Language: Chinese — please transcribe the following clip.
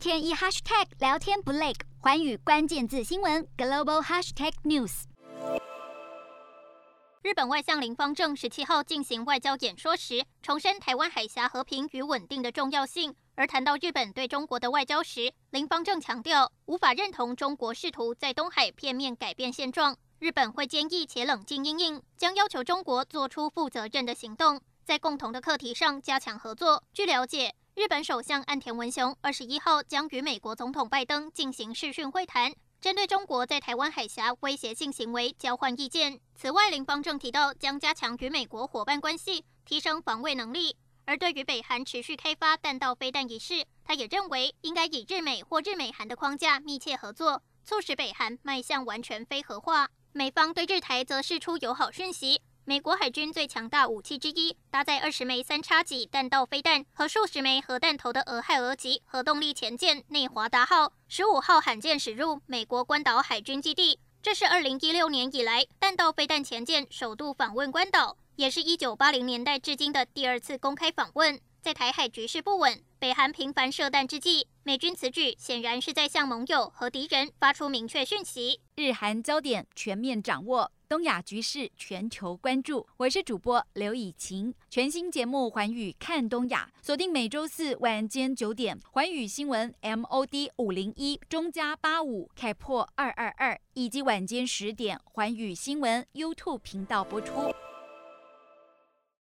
天一 hashtag 聊天不累，寰宇关键字新闻 global hashtag news。日本外相林方正十七号进行外交演说时，重申台湾海峡和平与稳定的重要性。而谈到日本对中国的外交时，林方正强调，无法认同中国试图在东海片面改变现状。日本会坚毅且冷静应应，将要求中国做出负责任的行动，在共同的课题上加强合作。据了解，日本首相岸田文雄二十一号将与美国总统拜登进行视讯会谈，针对中国在台湾海峡威胁性行为交换意见。此外，林芳正提到将加强与美国伙伴关系，提升防卫能力。而对于北韩持续开发弹道飞弹一事，他也认为应该以日美或日美韩的框架密切合作，促使北韩迈向完全非核化。美方对日台则释出友好讯息。美国海军最强大武器之一，搭载二十枚三叉戟弹道飞弹和数十枚核弹头的俄亥俄级核动力潜舰内华达号，十五号罕见驶入美国关岛海军基地。这是二零一六年以来弹道飞弹潜舰首度访问关岛，也是一九八零年代至今的第二次公开访问。在台海局势不稳、北韩频繁射弹之际，美军此举显然是在向盟友和敌人发出明确讯息。日韩焦点全面掌握，东亚局势全球关注。我是主播刘以晴，全新节目《寰宇看东亚》，锁定每周四晚间九点，《寰宇新闻》MOD 五零一中加八五开破二二二，以及晚间十点，《寰宇新闻》YouTube 频道播出。